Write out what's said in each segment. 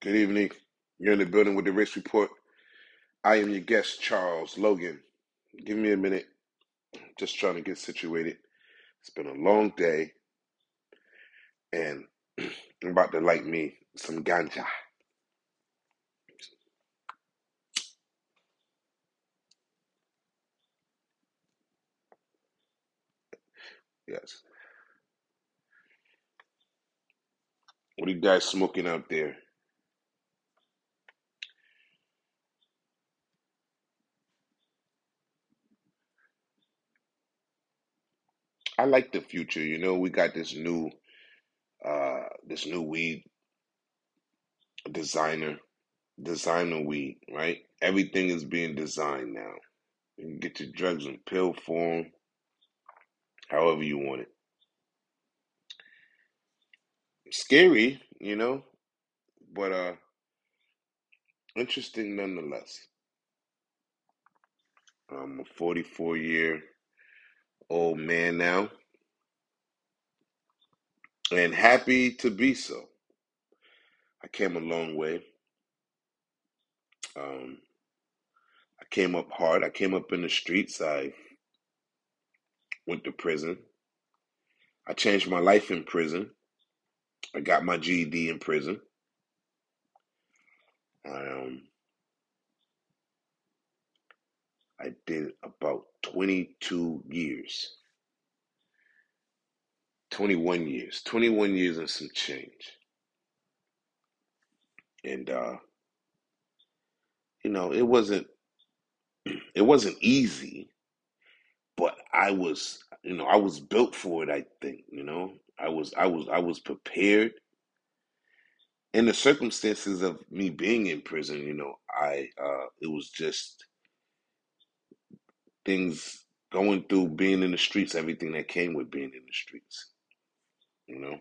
Good evening. You're in the building with the Race Report. I am your guest, Charles Logan. Give me a minute. Just trying to get situated. It's been a long day, and I'm about to light me some ganja. Yes. What are you guys smoking out there? I like the future. You know, we got this new, uh, this new weed designer, designer weed, right? Everything is being designed now. You can get your drugs in pill form, however you want it. Scary, you know, but uh, interesting nonetheless. I'm a 44 year old man now and happy to be so. I came a long way. Um, I came up hard. I came up in the streets. I went to prison. I changed my life in prison. I got my GED in prison. I, um, I did about 22 years, 21 years, 21 years and some change. And, uh, you know, it wasn't, it wasn't easy, but I was, you know, I was built for it, I think, you know. I was I was I was prepared in the circumstances of me being in prison, you know, I uh it was just things going through being in the streets, everything that came with being in the streets, you know.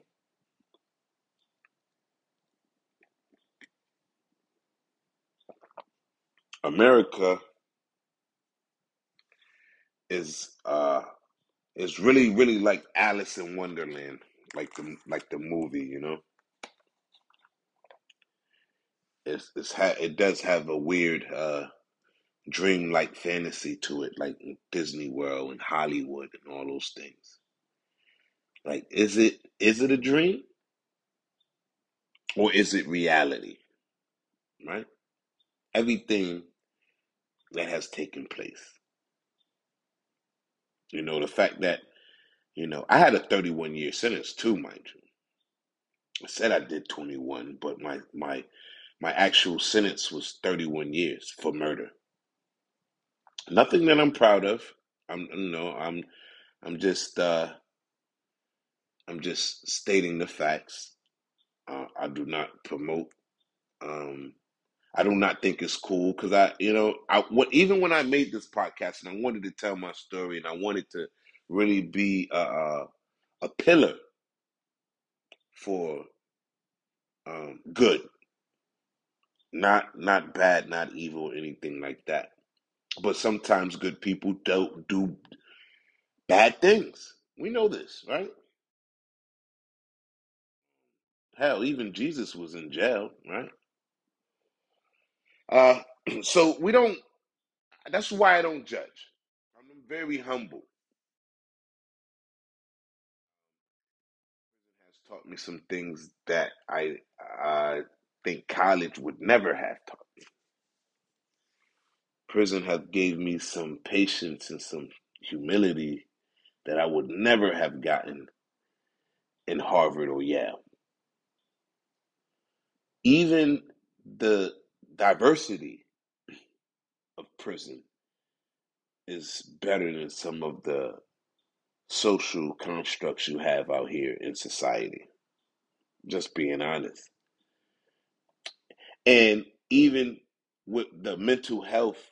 America is uh is really really like Alice in Wonderland, like the like the movie, you know. It's it's ha- it does have a weird uh dreamlike fantasy to it, like Disney World and Hollywood and all those things. Like, is it is it a dream or is it reality? Right? Everything that has taken place. You know, the fact that, you know, I had a 31 year sentence too, mind you. I said I did 21, but my my my actual sentence was 31 years for murder. Nothing that I'm proud of. I'm know, I'm I'm just uh I'm just stating the facts. Uh, I do not promote um I do not think it's cool because I, you know, I what even when I made this podcast and I wanted to tell my story and I wanted to really be a a, a pillar for um, good, not not bad, not evil, anything like that. But sometimes good people don't do bad things. We know this, right? Hell, even Jesus was in jail, right? Uh, so we don't. That's why I don't judge. I'm very humble. Has taught me some things that I I think college would never have taught. Prison has gave me some patience and some humility that I would never have gotten in Harvard or Yale. Even the diversity of prison is better than some of the social constructs you have out here in society. Just being honest. And even with the mental health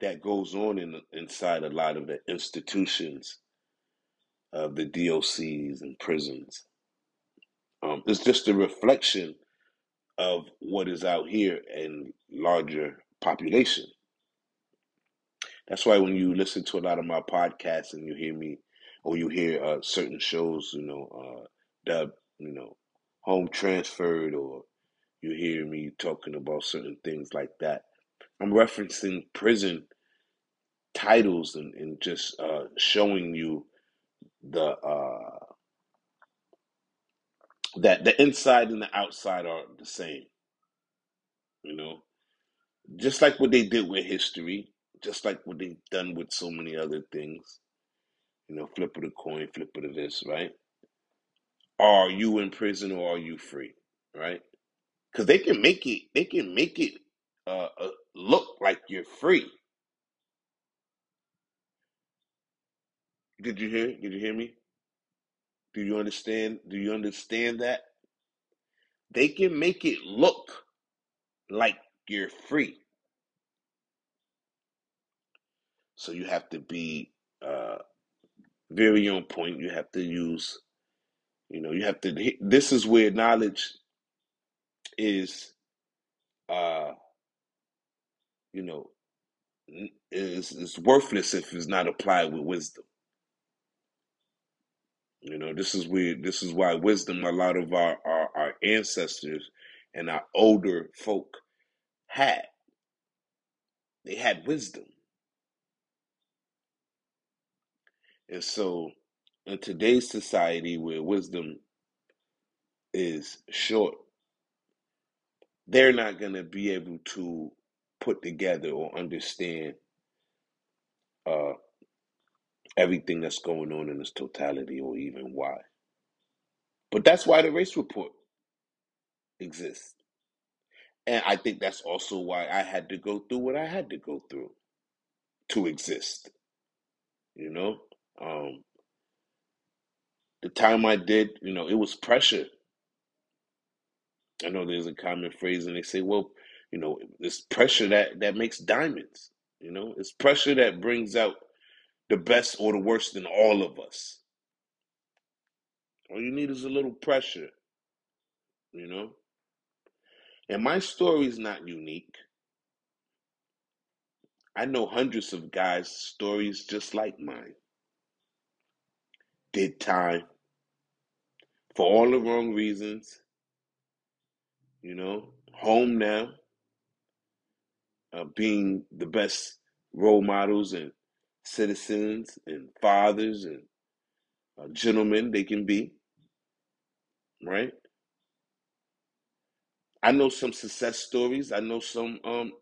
that goes on in inside a lot of the institutions of the DOCs and prisons. Um, it's just a reflection of what is out here in larger population. That's why when you listen to a lot of my podcasts and you hear me, or you hear uh, certain shows, you know, uh, dubbed, you know, home transferred or You hear me talking about certain things like that. I'm referencing prison titles and, and just uh, showing you the uh, that the inside and the outside are the same. You know, just like what they did with history, just like what they've done with so many other things. You know, flip of the coin, flip of this, right? Are you in prison or are you free? Right? Because they can make it, they can make it uh, uh, look like you're free. Did you hear? Did you hear me? Do you understand? Do you understand that they can make it look like you're free? So you have to be uh, very on point. You have to use, you know, you have to. This is where knowledge is, uh, you know, is is worthless if it's not applied with wisdom. You know, this is where this is why wisdom. A lot of our our, our ancestors and our older folk had. They had wisdom, and so in today's society where wisdom is short, they're not going to be able to put together or understand uh, everything that's going on in its totality or even why. But that's why the race report exists. And I think that's also why I had to go through what I had to go through to exist. You know, um, the time I did, you know, it was pressure. I know there's a common phrase, and they say, well, you know, it's pressure that that makes diamonds. You know, it's pressure that brings out the best or the worst in all of us. All you need is a little pressure, you know. And my story is not unique. I know hundreds of guys' stories just like mine. Did time for all the wrong reasons, you know. Home now, uh, being the best role models and citizens and fathers and uh, gentlemen they can be, right? I know some success stories. I know some um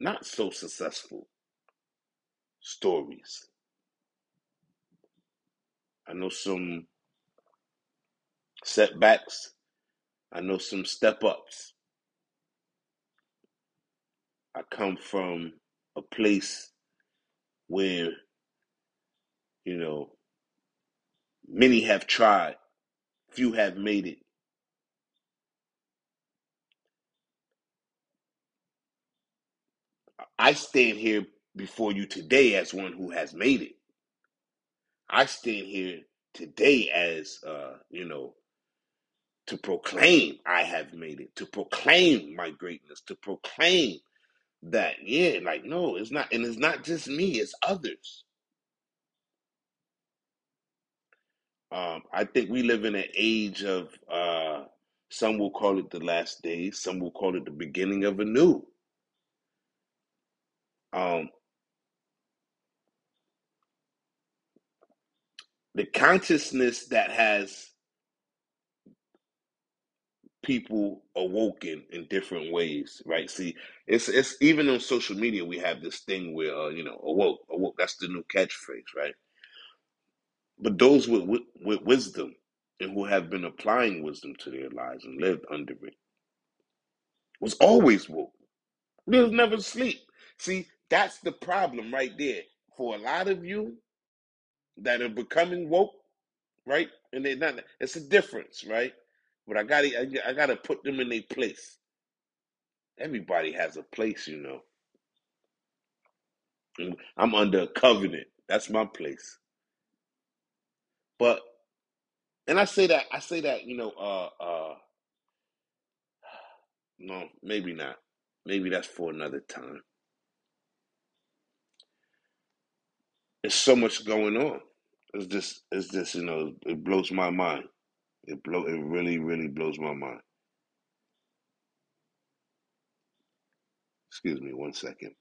not so successful stories. I know some setbacks. I know some step ups. I come from a place where, you know, many have tried, few have made it. I stand here before you today as one who has made it. I stand here today as, uh, you know, to proclaim I have made it, to proclaim my greatness, to proclaim that, yeah, like, no, it's not, and it's not just me, it's others. Um, I think we live in an age of, uh, some will call it the last days, some will call it the beginning of a new. Um, the consciousness that has people awoken in different ways, right? See, it's it's even on social media we have this thing where uh, you know awoke, awoke. That's the new catchphrase, right? But those with, with with wisdom and who have been applying wisdom to their lives and lived under it was always woke. They was never sleep. See, that's the problem right there. For a lot of you that are becoming woke, right? And they're not. It's a difference, right? But I got to I got to put them in their place. Everybody has a place, you know. I'm under a covenant. That's my place. But and I say that I say that, you know, uh uh no, maybe not. Maybe that's for another time. There's so much going on. It's just it's just, you know, it blows my mind. It blow it really, really blows my mind. Excuse me one second.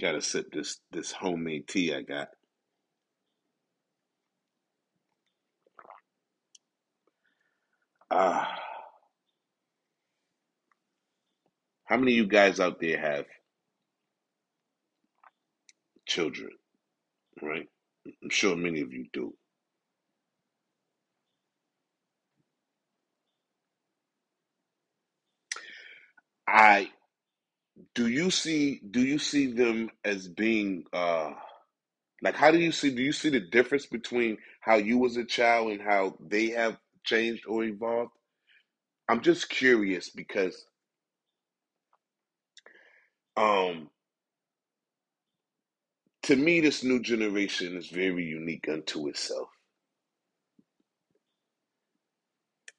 Gotta sip this this homemade tea I got. Ah, how many of you guys out there have children? Right? I'm sure many of you do. I do you see do you see them as being uh like how do you see do you see the difference between how you was a child and how they have changed or evolved? I'm just curious because um to me this new generation is very unique unto itself.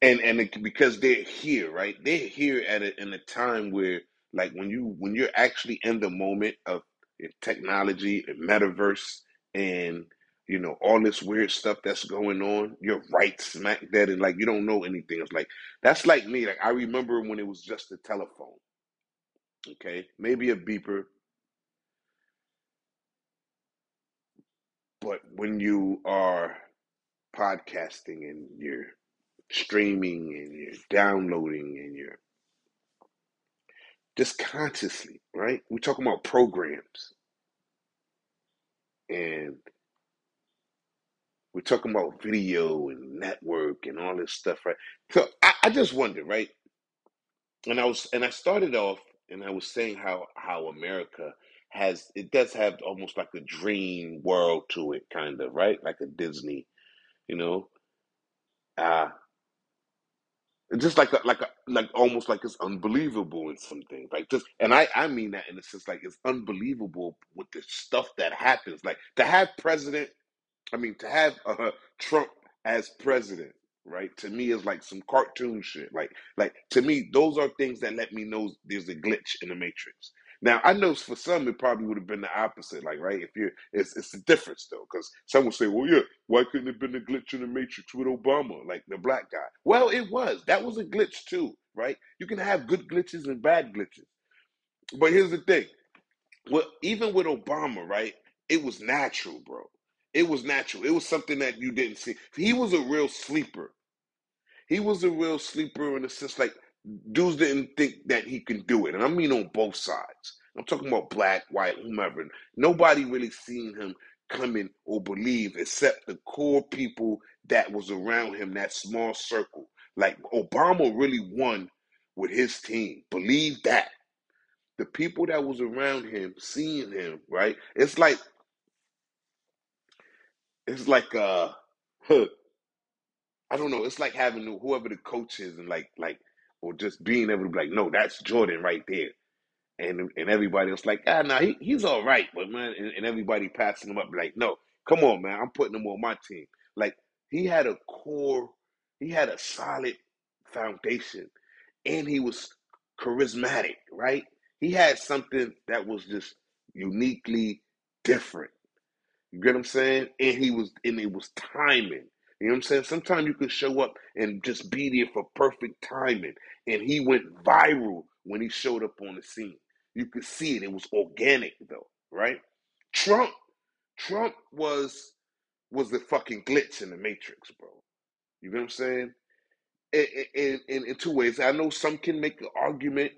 And and it, because they're here, right? They're here at a, in a time where, like, when you when you're actually in the moment of eh, technology and metaverse, and you know all this weird stuff that's going on, you're right smack dead, and like you don't know anything. It's like that's like me. Like I remember when it was just a telephone, okay, maybe a beeper, but when you are podcasting and you're streaming and you're downloading and you're just consciously, right? We're talking about programs and we're talking about video and network and all this stuff, right? So I, I just wonder, right? And I was and I started off and I was saying how how America has it does have almost like a dream world to it, kind of, right? Like a Disney, you know. Uh just like a, like a, like almost like it's unbelievable in some things like just and i i mean that in a sense like it's unbelievable with the stuff that happens like to have president i mean to have uh, trump as president right to me is like some cartoon shit like like to me those are things that let me know there's a glitch in the matrix now I know for some it probably would have been the opposite, like right. If you, it's it's a difference though, because some will say, well, yeah, why couldn't it have been a glitch in the matrix with Obama, like the black guy? Well, it was. That was a glitch too, right? You can have good glitches and bad glitches, but here's the thing: well, even with Obama, right? It was natural, bro. It was natural. It was something that you didn't see. He was a real sleeper. He was a real sleeper in the sense like dudes didn't think that he can do it. And I mean on both sides. I'm talking about black, white, whomever. Nobody really seen him coming or believe except the core people that was around him, that small circle. Like Obama really won with his team. Believe that. The people that was around him, seeing him, right? It's like it's like uh I don't know, it's like having whoever the coach is and like like or just being able to be like, no, that's Jordan right there. And and everybody was like, ah, nah, he, he's all right, but man, and, and everybody passing him up like, no, come on, man, I'm putting him on my team. Like he had a core, he had a solid foundation, and he was charismatic, right? He had something that was just uniquely different. You get what I'm saying? And he was, and it was timing. You know what I'm saying? Sometimes you can show up and just be there for perfect timing. And he went viral when he showed up on the scene. You could see it. It was organic though, right? Trump, Trump was was the fucking glitch in the matrix, bro. You know what I'm saying? In, in, in, two ways. I know some can make the argument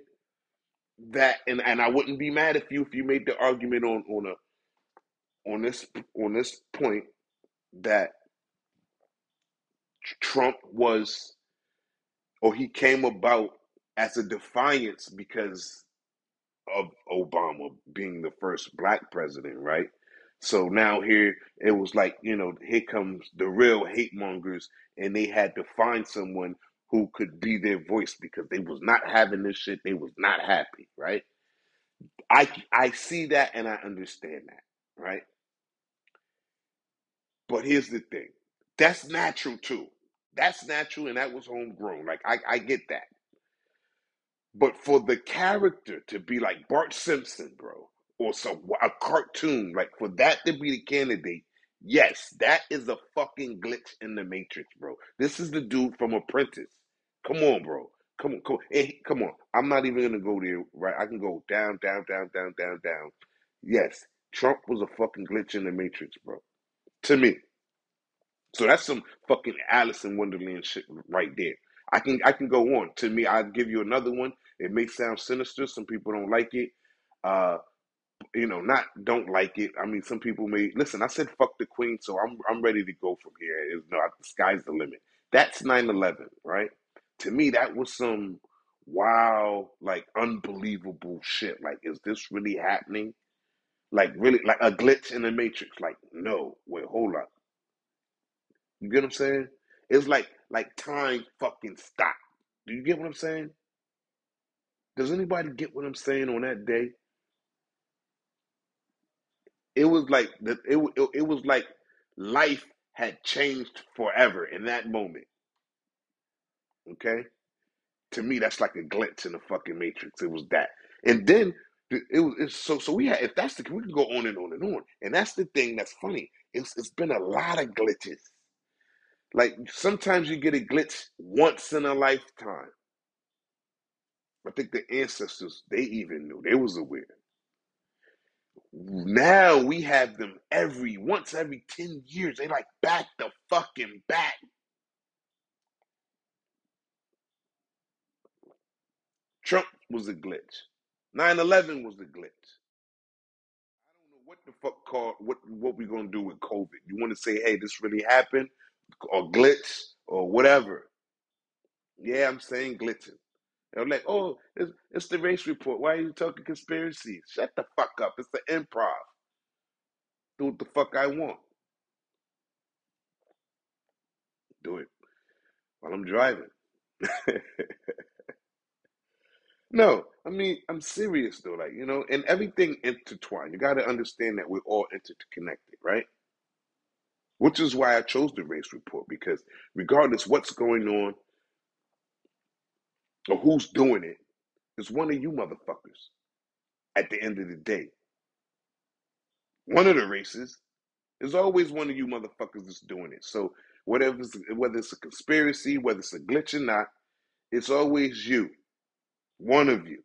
that, and, and I wouldn't be mad if you if you made the argument on on a on this on this point that Trump was or he came about as a defiance because of Obama being the first black president, right? So now here it was like, you know, here comes the real hate mongers, and they had to find someone who could be their voice because they was not having this shit. They was not happy, right? I I see that and I understand that, right? But here's the thing. That's natural too. That's natural and that was homegrown. Like I, I get that. But for the character to be like Bart Simpson, bro, or some a cartoon, like for that to be the candidate, yes, that is a fucking glitch in the matrix, bro. This is the dude from Apprentice. Come on, bro. Come on, come on, hey, come on. I'm not even gonna go there. Right? I can go down, down, down, down, down, down. Yes, Trump was a fucking glitch in the matrix, bro. To me. So that's some fucking Alice in Wonderland shit right there. I can I can go on. To me, I'll give you another one. It may sound sinister. Some people don't like it. Uh, you know, not don't like it. I mean, some people may listen. I said fuck the queen, so I'm I'm ready to go from here. It's no, the sky's the limit. That's nine eleven, right? To me, that was some wow, like unbelievable shit. Like, is this really happening? Like, really, like a glitch in the matrix? Like, no, wait, hold up. You get what I'm saying? It's like like time fucking stopped. Do you get what I'm saying? Does anybody get what I'm saying on that day? It was like the it it, it was like life had changed forever in that moment. Okay, to me that's like a glitch in the fucking matrix. It was that, and then it was so so we had if that's the we can go on and on and on, and that's the thing that's funny. It's it's been a lot of glitches. Like sometimes you get a glitch once in a lifetime. I think the ancestors they even knew they was aware. Now we have them every once every ten years. They like back the fucking back. Trump was a glitch. 9-11 was a glitch. I don't know what the fuck called what what we gonna do with COVID. You want to say, hey, this really happened, or glitch, or whatever. Yeah, I'm saying glitching. They're like, oh, it's, it's the race report. Why are you talking conspiracy? Shut the fuck up. It's the improv. Do what the fuck I want. Do it while I'm driving. no, I mean, I'm serious though. Like, you know, and everything intertwined. You got to understand that we're all interconnected, right? Which is why I chose the race report because regardless what's going on or who's doing it, it's one of you motherfuckers at the end of the day. One of the races is always one of you motherfuckers that's doing it. So whatever, whether it's a conspiracy, whether it's a glitch or not, it's always you, one of you.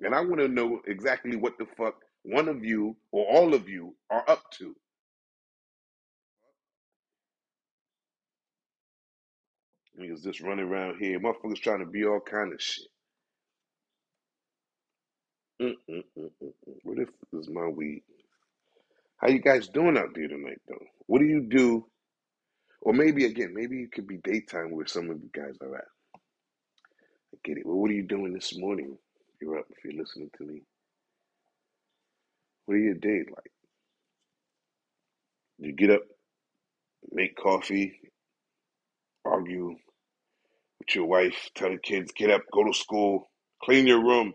And I want to know exactly what the fuck one of you or all of you are up to. Niggas just running around here, motherfuckers trying to be all kind of shit. What if this is my weed? How you guys doing out there tonight, though? What do you do? Or maybe again, maybe it could be daytime where some of you guys are at. I get it. Well, what are you doing this morning? If you're up, if you're listening to me. What are your days like? You get up, make coffee, argue with your wife, tell the kids, get up, go to school, clean your room.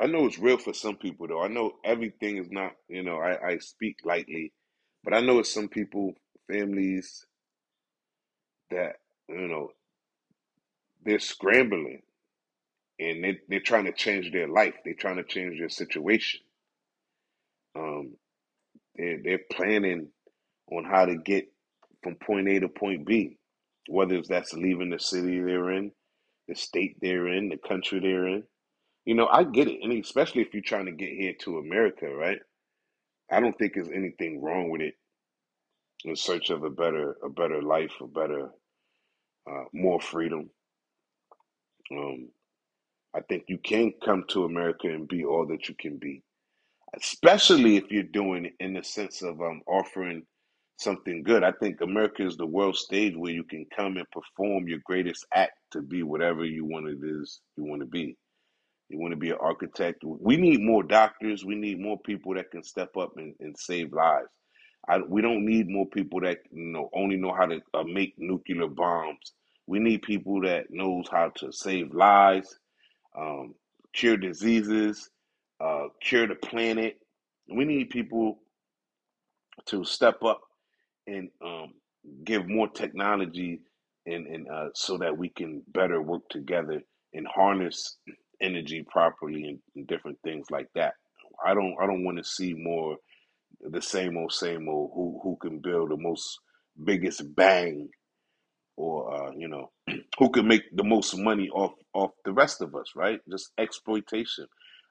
I know it's real for some people though. I know everything is not, you know, I, I speak lightly, but I know it's some people, families that, you know, they're scrambling and they, they're trying to change their life. They're trying to change their situation. Um, they're, they're planning on how to get from point A to point B, whether it's that's leaving the city they're in, the state they're in, the country they're in. You know, I get it, and especially if you're trying to get here to America, right? I don't think there's anything wrong with it in search of a better, a better life, a better, uh, more freedom. Um, I think you can come to America and be all that you can be, especially if you're doing it in the sense of um, offering something good. I think America is the world stage where you can come and perform your greatest act to be whatever you want it is you want to be. You want to be an architect. We need more doctors. We need more people that can step up and, and save lives. I, we don't need more people that you know only know how to uh, make nuclear bombs. We need people that knows how to save lives, um, cure diseases, uh, cure the planet. We need people to step up and um, give more technology and, and uh, so that we can better work together and harness energy properly and, and different things like that. I don't I don't want to see more the same old same old who who can build the most biggest bang or uh, you know who can make the most money off off the rest of us, right? Just exploitation.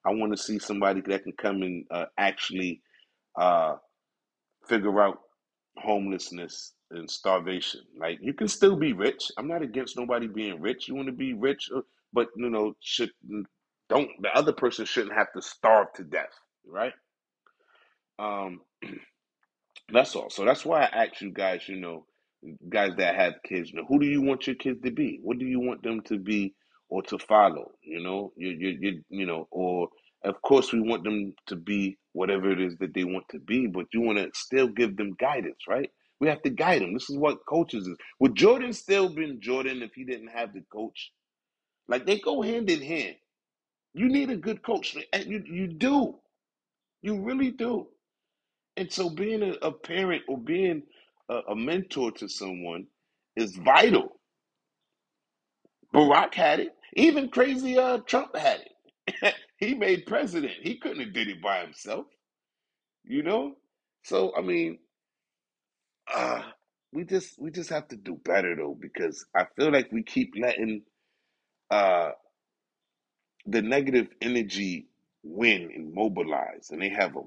I want to see somebody that can come and uh, actually uh, figure out homelessness and starvation. Like you can still be rich. I'm not against nobody being rich. You want to be rich, uh, but you know, should don't the other person shouldn't have to starve to death, right? Um, that's all. So that's why I asked you guys, you know, guys that have kids, you know, who do you want your kids to be? What do you want them to be or to follow? You know, you you you, you know, or of course we want them to be whatever it is that they want to be, but you want to still give them guidance, right? We have to guide them. This is what coaches is. Would Jordan still been Jordan if he didn't have the coach? Like they go hand in hand. You need a good coach. And you you do. You really do. And so being a, a parent or being a, a mentor to someone is vital. Barack had it. Even crazy uh, Trump had it. he made president. He couldn't have did it by himself, you know? So I mean, uh, we just we just have to do better though, because I feel like we keep letting uh the negative energy win and mobilize and they have a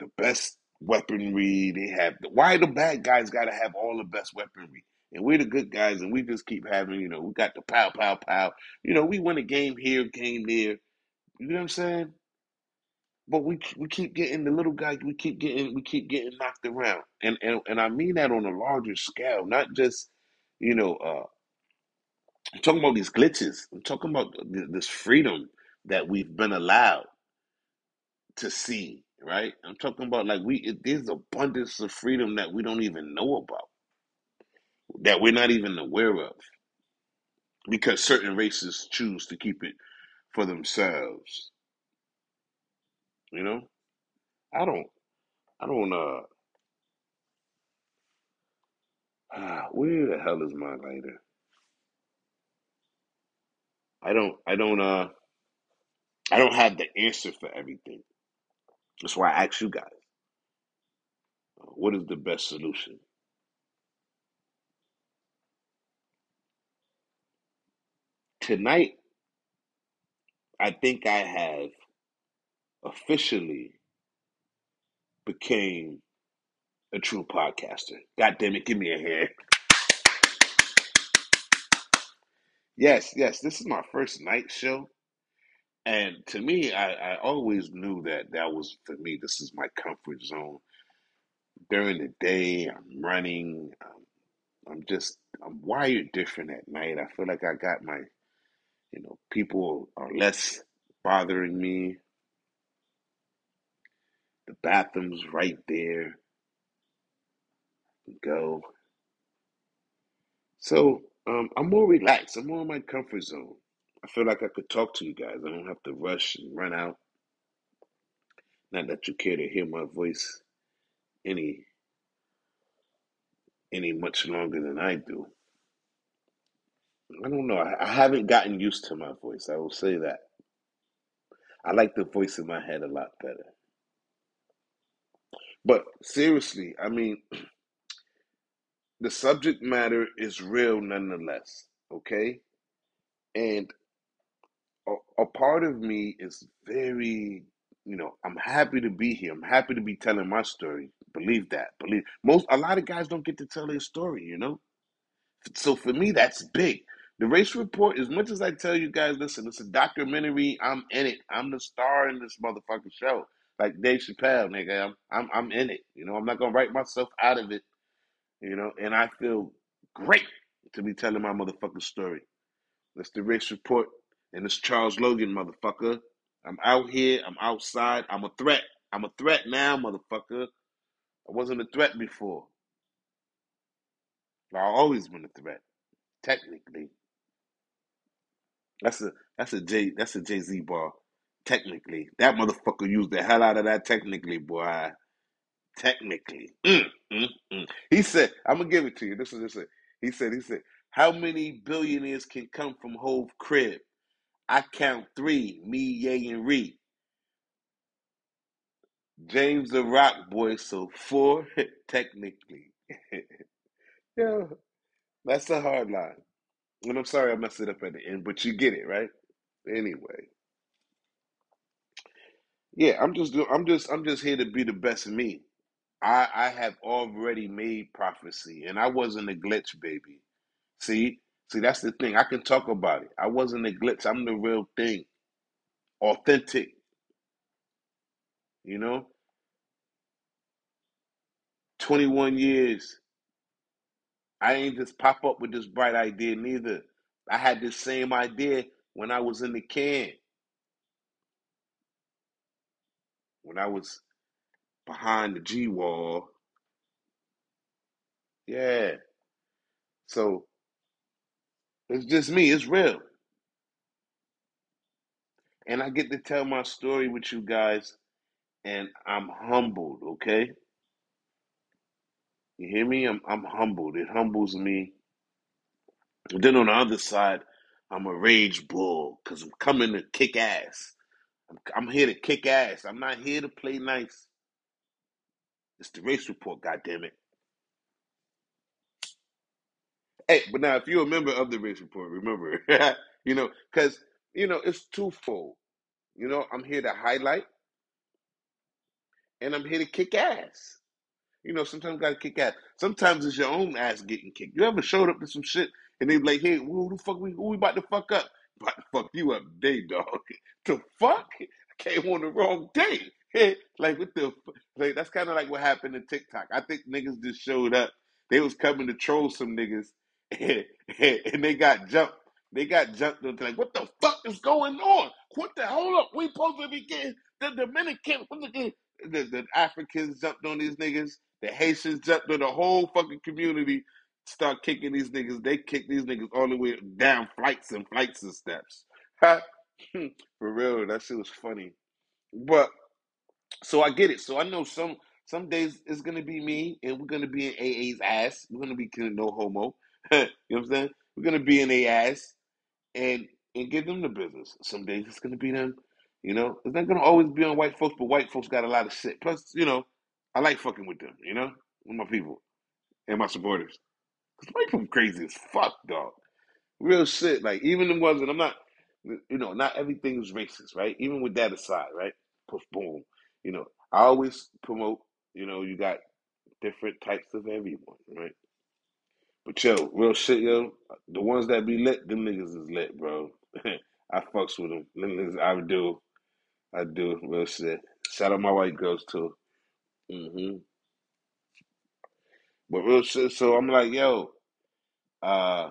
the best weaponry. They have the why the bad guys got to have all the best weaponry, and we're the good guys, and we just keep having you know we got the pow pow pow. You know we win a game here, game there. You know what I'm saying? But we we keep getting the little guy. We keep getting we keep getting knocked around, and and and I mean that on a larger scale, not just you know. uh I'm talking about these glitches. I'm talking about th- this freedom that we've been allowed to see, right? I'm talking about like we it, there's abundance of freedom that we don't even know about, that we're not even aware of, because certain races choose to keep it for themselves. You know, I don't, I don't, uh, ah, where the hell is my lighter? I don't, I don't, uh, I don't have the answer for everything. That's why I ask you guys, what is the best solution? Tonight, I think I have officially became a true podcaster. God damn it, give me a hand. Yes, yes, this is my first night show. And to me, I, I always knew that that was for me. This is my comfort zone. During the day, I'm running. Um, I'm just, I'm wired different at night. I feel like I got my, you know, people are less bothering me. The bathroom's right there. Go. So um, I'm more relaxed. I'm more in my comfort zone. I feel like I could talk to you guys. I don't have to rush and run out. Not that you care to hear my voice any any much longer than I do. I don't know. I, haven't gotten used to my voice. I will say that. I like the voice in my head a lot better. But seriously, I mean, the subject matter is real nonetheless. Okay, and a, a part of me is very, you know, I'm happy to be here. I'm happy to be telling my story. Believe that. Believe most. A lot of guys don't get to tell their story. You know, so for me, that's big. The race report, as much as I tell you guys, listen, it's a documentary. I'm in it. I'm the star in this motherfucking show. Like Dave Chappelle, nigga. I'm I'm I'm in it. You know, I'm not gonna write myself out of it. You know, and I feel great to be telling my motherfucking story. That's the race report, and it's Charles Logan, motherfucker. I'm out here. I'm outside. I'm a threat. I'm a threat now, motherfucker. I wasn't a threat before. I've always been a threat, technically. That's a that's a J that's a Jay Z bar. Technically, that motherfucker used the hell out of that. Technically, boy. Technically, mm, mm, mm. he said, "I'm gonna give it to you." This is this. Is, he said. He said, "How many billionaires can come from Hov crib? I count three. Me, Ye, and Ree. James the Rock Boy, so four technically. yeah, that's a hard line. And I'm sorry I messed it up at the end, but you get it, right? Anyway. Yeah, I'm just do- I'm just I'm just here to be the best me. I I have already made prophecy and I wasn't a glitch baby. See? See that's the thing. I can talk about it. I wasn't a glitch. I'm the real thing. Authentic, you know? 21 years. I ain't just pop up with this bright idea neither. I had this same idea when I was in the can, when I was behind the G wall. Yeah. So it's just me. It's real. And I get to tell my story with you guys, and I'm humbled, okay? You hear me? I'm, I'm humbled. It humbles me. And then on the other side, I'm a rage bull because I'm coming to kick ass. I'm, I'm here to kick ass. I'm not here to play nice. It's the race report, goddammit. Hey, but now if you're a member of the race report, remember, you know, because you know it's twofold. You know, I'm here to highlight and I'm here to kick ass. You know, sometimes you gotta kick ass. Sometimes it's your own ass getting kicked. You ever showed up to some shit and they be like, "Hey, who the fuck we who we about to fuck up? About to fuck you up today, dog. The fuck? I came on the wrong day. Like what the like? That's kind of like what happened in TikTok. I think niggas just showed up. They was coming to troll some niggas, and, they got jumped. They got jumped. Into like, what the fuck is going on? What the hold up? We supposed to be getting the Dominican, the, the, the Africans jumped on these niggas. The Haitians jumped on the whole fucking community, start kicking these niggas. They kick these niggas all the way down flights and flights and steps. Hmm. For real, that shit was funny. But so I get it. So I know some some days it's gonna be me and we're gonna be in AA's ass. We're gonna be killing no homo. you know what I'm saying? We're gonna be in a ass and and give them the business. Some days it's gonna be them. You know, it's not gonna always be on white folks, but white folks got a lot of shit. Plus, you know, I like fucking with them. You know, with my people and my supporters. Cause white people crazy as fuck, dog. Real shit. Like even the ones that I'm not, you know, not everything's racist, right? Even with that aside, right? Push boom. You know, I always promote. You know, you got different types of everyone, right? But yo, real shit, yo. The ones that be lit, them niggas is lit, bro. I fucks with them. Them niggas, I do. I do. Real shit. Shout out my white girls too. Hmm But real shit. So I'm like, yo, uh,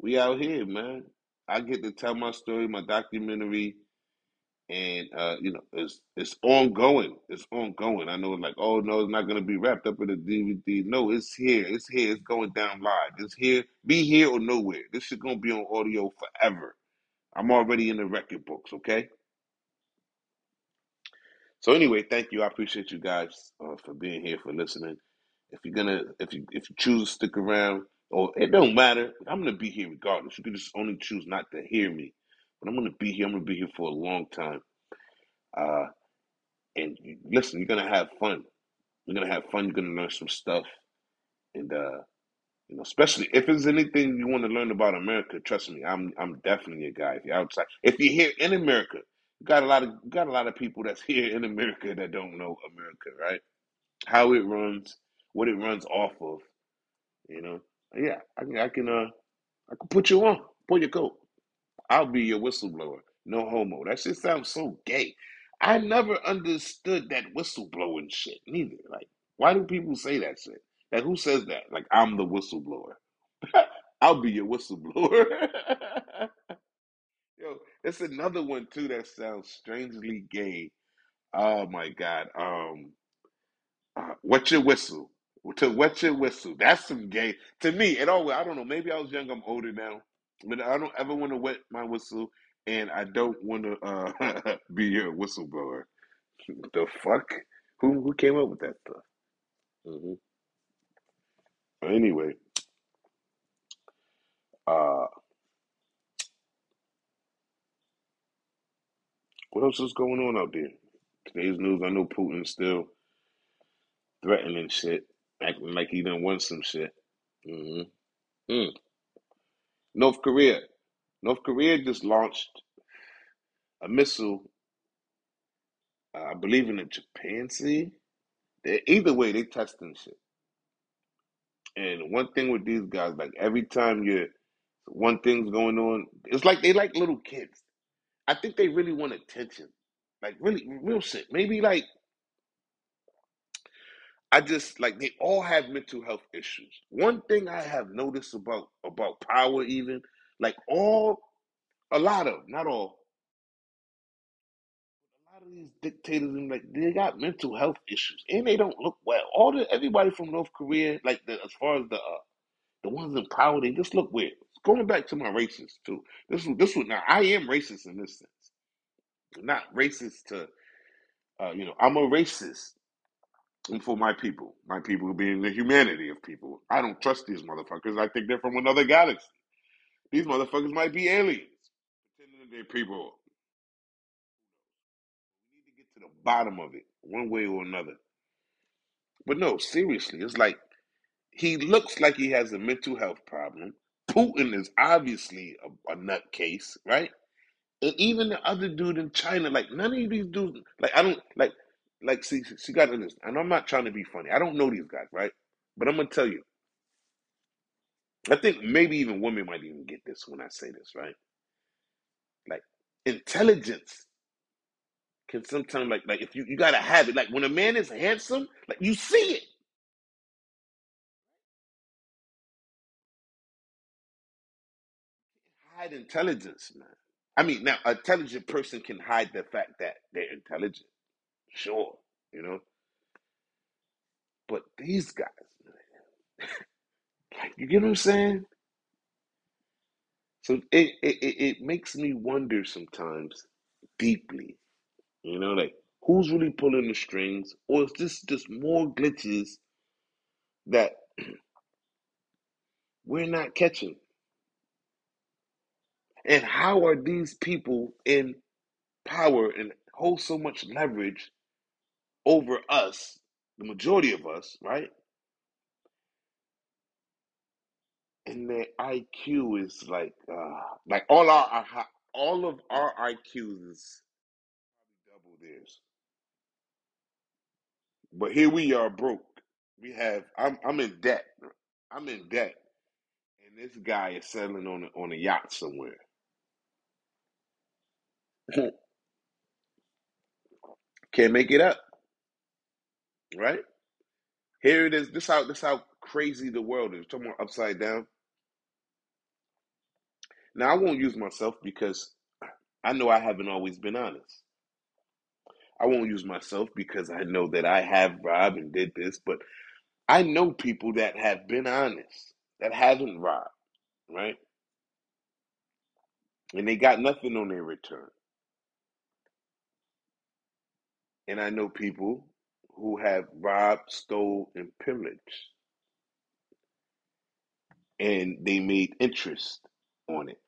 we out here, man. I get to tell my story, my documentary, and uh, you know, it's it's ongoing. It's ongoing. I know, like, oh no, it's not gonna be wrapped up in a DVD. No, it's here. It's here. It's going down live. It's here. Be here or nowhere. This is gonna be on audio forever. I'm already in the record books. Okay. So anyway, thank you. I appreciate you guys uh, for being here, for listening. If you're gonna, if you if you choose to stick around, or it don't matter, I'm gonna be here regardless. You can just only choose not to hear me, but I'm gonna be here. I'm gonna be here for a long time. Uh, and you, listen, you're gonna have fun. You're gonna have fun. You're gonna learn some stuff, and uh, you know, especially if there's anything you want to learn about America. Trust me, I'm I'm definitely a guy. If you're outside, if you're here in America, got a lot of got a lot of people that's here in America that don't know America, right? How it runs, what it runs off of, you know. Yeah, I can I can uh I can put you on, pull your coat. I'll be your whistleblower. No homo. That shit sounds so gay. I never understood that whistleblowing shit neither. Like, why do people say that shit? Like, who says that? Like, I'm the whistleblower. I'll be your whistleblower. Yo, it's another one too that sounds strangely gay. Oh my god. Um, uh, wet your whistle. To wet your whistle. That's some gay. To me, it always, I don't know, maybe I was young, I'm older now. But I don't ever want to wet my whistle and I don't want to uh, be your whistleblower. The fuck? Who who came up with that stuff? hmm Anyway, uh, what else is going on out there? Today's news, I know Putin's still threatening shit, acting like he done won some shit. hmm Mm. North Korea. North Korea just launched a missile, uh, I believe in the Japan Sea. They- Either way, they testing shit. And one thing with these guys, like every time you one thing's going on, it's like they like little kids. I think they really want attention. Like really real shit. Maybe like I just like they all have mental health issues. One thing I have noticed about about power even, like all a lot of, not all, a lot of these dictators and like they got mental health issues and they don't look well. All the everybody from North Korea, like the as far as the uh, the ones in power, they just look weird. Going back to my racist too. This was this was now I am racist in this sense. Not racist to uh, you know, I'm a racist for my people. My people being the humanity of people. I don't trust these motherfuckers. I think they're from another galaxy. These motherfuckers might be aliens. Pretending they're people. We need to get to the bottom of it, one way or another. But no, seriously, it's like he looks like he has a mental health problem. Putin is obviously a, a nutcase, right? And even the other dude in China, like none of these dudes, like I don't like, like see, she got to listen. and I'm not trying to be funny. I don't know these guys, right? But I'm gonna tell you, I think maybe even women might even get this when I say this, right? Like intelligence can sometimes like like if you you gotta have it. Like when a man is handsome, like you see it. Hide intelligence, man. I mean, now a intelligent person can hide the fact that they're intelligent, sure, you know. But these guys, like you get what I'm saying? So it it, it makes me wonder sometimes deeply, you know, like who's really pulling the strings, or is this just more glitches that we're not catching? And how are these people in power and hold so much leverage over us, the majority of us, right? And their IQ is like, uh, like all our, our all of our IQs is double theirs. But here we are broke. We have, I'm, I'm in debt. I'm in debt, and this guy is settling on on a yacht somewhere. Can't make it up, right? Here it is. This how this how crazy the world is. Talking about upside down. Now I won't use myself because I know I haven't always been honest. I won't use myself because I know that I have robbed and did this, but I know people that have been honest, that haven't robbed, right? And they got nothing on their return. And I know people who have robbed, stole, and pillaged, and they made interest on it.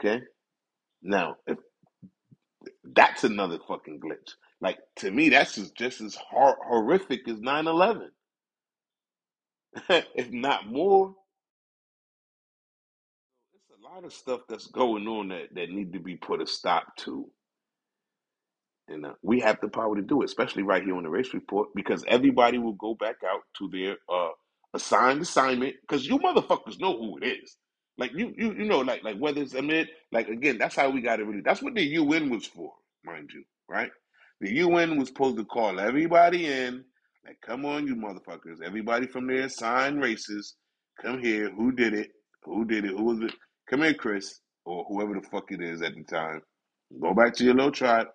Okay? Now, if that's another fucking glitch. Like to me, that's just, just as hor- horrific as 9-11. if not more. It's a lot of stuff that's going on that, that need to be put a stop to. And uh, we have the power to do it, especially right here on the race report, because everybody will go back out to their uh, assigned assignment. Because you motherfuckers know who it is. Like you, you, you know, like like whether it's Ahmed, like again, that's how we got to really. That's what the UN was for, mind you, right? The UN was supposed to call everybody in, like, come on, you motherfuckers, everybody from their assigned races, come here. Who did it? Who did it? Who was it? Come here, Chris, or whoever the fuck it is at the time. Go back to your little tribe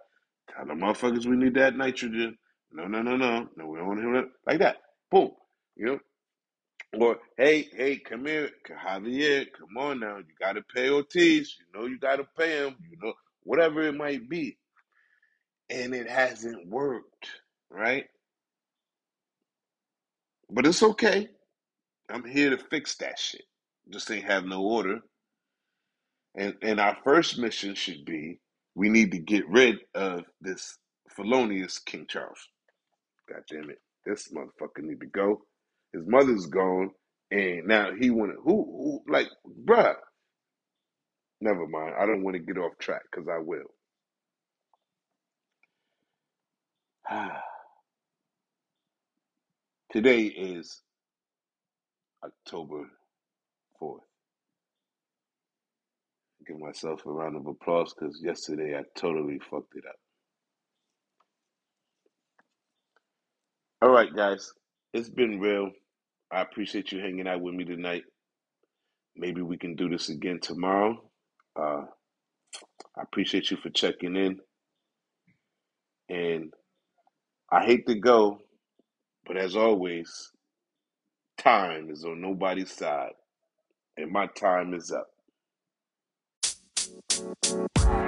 Tell the motherfuckers we need that nitrogen. No, no, no, no. No, we don't want to hear it like that. Boom. You know? Or hey, hey, come here, Javier, come on now. You gotta pay Ortiz. You know you gotta pay him, you know, whatever it might be. And it hasn't worked, right? But it's okay. I'm here to fix that shit. Just ain't have no order. And and our first mission should be We need to get rid of this felonious King Charles. God damn it. This motherfucker need to go. His mother's gone, and now he wanna who, who like bruh. Never mind. I don't want to get off track because I will. Today is October 4th. Give myself a round of applause because yesterday I totally fucked it up. All right, guys. It's been real. I appreciate you hanging out with me tonight. Maybe we can do this again tomorrow. Uh, I appreciate you for checking in. And I hate to go, but as always, time is on nobody's side. And my time is up. Bye.